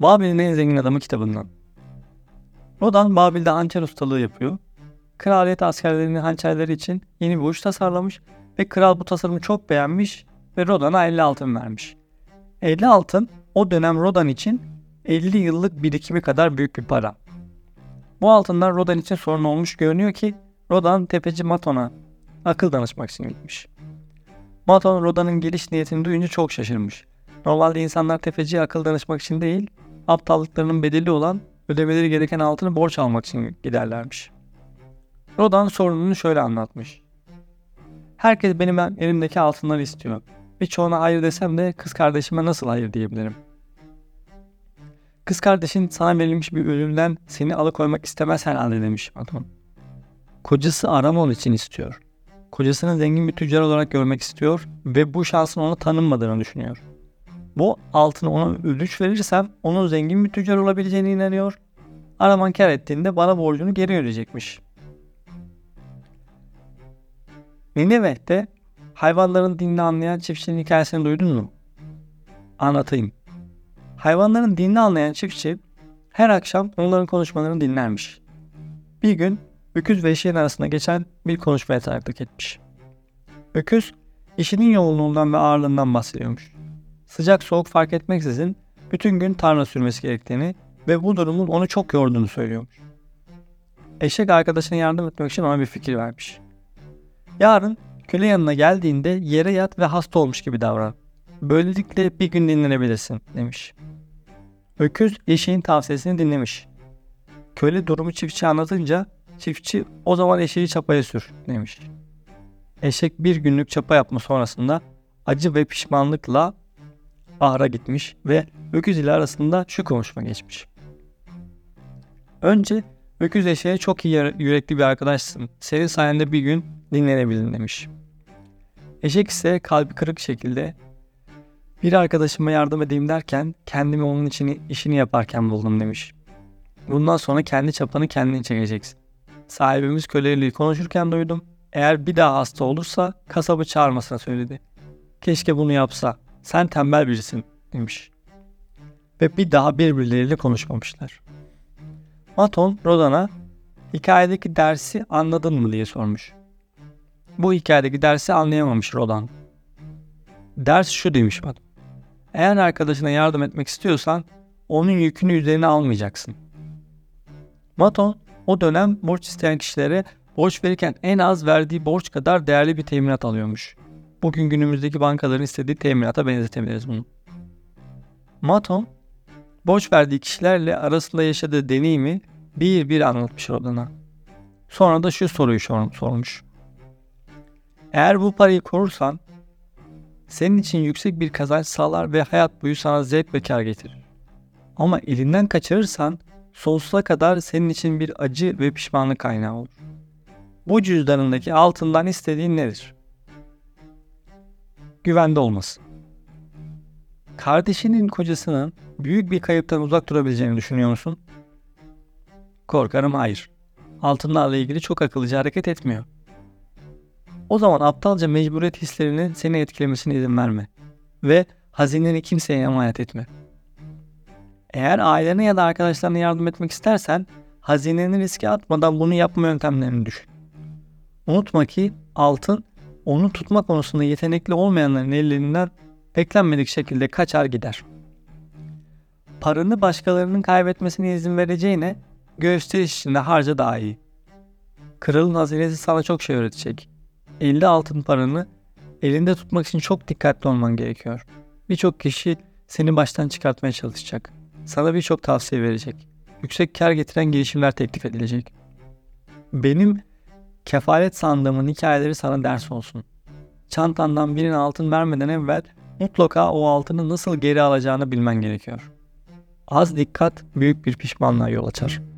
Babil'in en zengin adamı kitabından. Rodan Babil'de hançer ustalığı yapıyor. Kraliyet askerlerinin hançerleri için yeni bir uç tasarlamış ve kral bu tasarımı çok beğenmiş ve Rodan'a 50 altın vermiş. 50 altın o dönem Rodan için 50 yıllık birikimi kadar büyük bir para. Bu altından Rodan için sorun olmuş görünüyor ki Rodan tepeci Maton'a akıl danışmak için gitmiş. Maton Rodan'ın geliş niyetini duyunca çok şaşırmış. Normalde insanlar tefeciye akıl danışmak için değil, aptallıklarının bedeli olan ödemeleri gereken altını borç almak için giderlermiş. Rodan sorununu şöyle anlatmış. Herkes benim elimdeki altınları istiyor. Birçoğuna hayır desem de kız kardeşime nasıl hayır diyebilirim? Kız kardeşin sana verilmiş bir ölümden seni alıkoymak istemez herhalde demiş Maton. Kocası Aramon için istiyor. Kocasını zengin bir tüccar olarak görmek istiyor ve bu şansın ona tanınmadığını düşünüyor. Bu altını ona ödünç verirsem onun zengin bir tüccar olabileceğine inanıyor. Araman kar ettiğinde bana borcunu geri ödeyecekmiş. Nineveh'te hayvanların dinini anlayan çiftçinin hikayesini duydun mu? Anlatayım. Hayvanların dinini anlayan çiftçi her akşam onların konuşmalarını dinlermiş. Bir gün öküz ve eşeğin arasında geçen bir konuşmaya tanıklık etmiş. Öküz işinin yoğunluğundan ve ağırlığından bahsediyormuş. Sıcak soğuk fark etmeksizin bütün gün tarla sürmesi gerektiğini ve bu durumun onu çok yorduğunu söylüyormuş. Eşek arkadaşına yardım etmek için ona bir fikir vermiş. Yarın köle yanına geldiğinde yere yat ve hasta olmuş gibi davran. Böylelikle bir gün dinlenebilirsin demiş. Öküz eşeğin tavsiyesini dinlemiş. Köle durumu çiftçi anlatınca çiftçi o zaman eşeği çapaya sür demiş. Eşek bir günlük çapa yapma sonrasında acı ve pişmanlıkla ahıra gitmiş ve öküz ile arasında şu konuşma geçmiş. Önce öküz eşeğe çok iyi yürekli bir arkadaşsın. Senin sayende bir gün dinlenebilirim demiş. Eşek ise kalbi kırık şekilde bir arkadaşıma yardım edeyim derken kendimi onun için işini yaparken buldum demiş. Bundan sonra kendi çapanı kendin çekeceksin. Sahibimiz köleyle konuşurken duydum. Eğer bir daha hasta olursa kasabı çağırmasına söyledi. Keşke bunu yapsa. Sen tembel birisin demiş. Ve bir daha birbirleriyle konuşmamışlar. Maton Rodan'a hikayedeki dersi anladın mı diye sormuş. Bu hikayedeki dersi anlayamamış Rodan. Ders şu demiş Maton. Eğer arkadaşına yardım etmek istiyorsan onun yükünü üzerine almayacaksın. Maton o dönem borç isteyen kişilere borç verirken en az verdiği borç kadar değerli bir teminat alıyormuş. Bugün günümüzdeki bankaların istediği teminata benzetebiliriz bunu. Maton, borç verdiği kişilerle arasında yaşadığı deneyimi bir bir anlatmış Rodan'a. Sonra da şu soruyu sormuş. Eğer bu parayı korursan senin için yüksek bir kazanç sağlar ve hayat boyu sana zevk ve kar getirir. Ama elinden kaçırırsan sonsuza kadar senin için bir acı ve pişmanlık kaynağı olur. Bu cüzdanındaki altından istediğin nedir? Güvende olması. Kardeşinin kocasının büyük bir kayıptan uzak durabileceğini düşünüyor musun? Korkarım hayır. Altınlarla ilgili çok akıllıca hareket etmiyor. O zaman aptalca mecburiyet hislerinin seni etkilemesine izin verme. Ve hazineni kimseye emanet etme. Eğer ailene ya da arkadaşlarına yardım etmek istersen hazineni riske atmadan bunu yapma yöntemlerini düşün. Unutma ki altın onu tutma konusunda yetenekli olmayanların ellerinden beklenmedik şekilde kaçar gider. Paranı başkalarının kaybetmesine izin vereceğine gösteriş içinde harca daha iyi. Kralın hazinesi sana çok şey öğretecek. 50 altın paranı elinde tutmak için çok dikkatli olman gerekiyor. Birçok kişi seni baştan çıkartmaya çalışacak. Sana birçok tavsiye verecek. Yüksek kar getiren girişimler teklif edilecek. Benim kefalet sandığımın hikayeleri sana ders olsun. Çantandan birine altın vermeden evvel mutlaka o altını nasıl geri alacağını bilmen gerekiyor. Az dikkat büyük bir pişmanlığa yol açar.''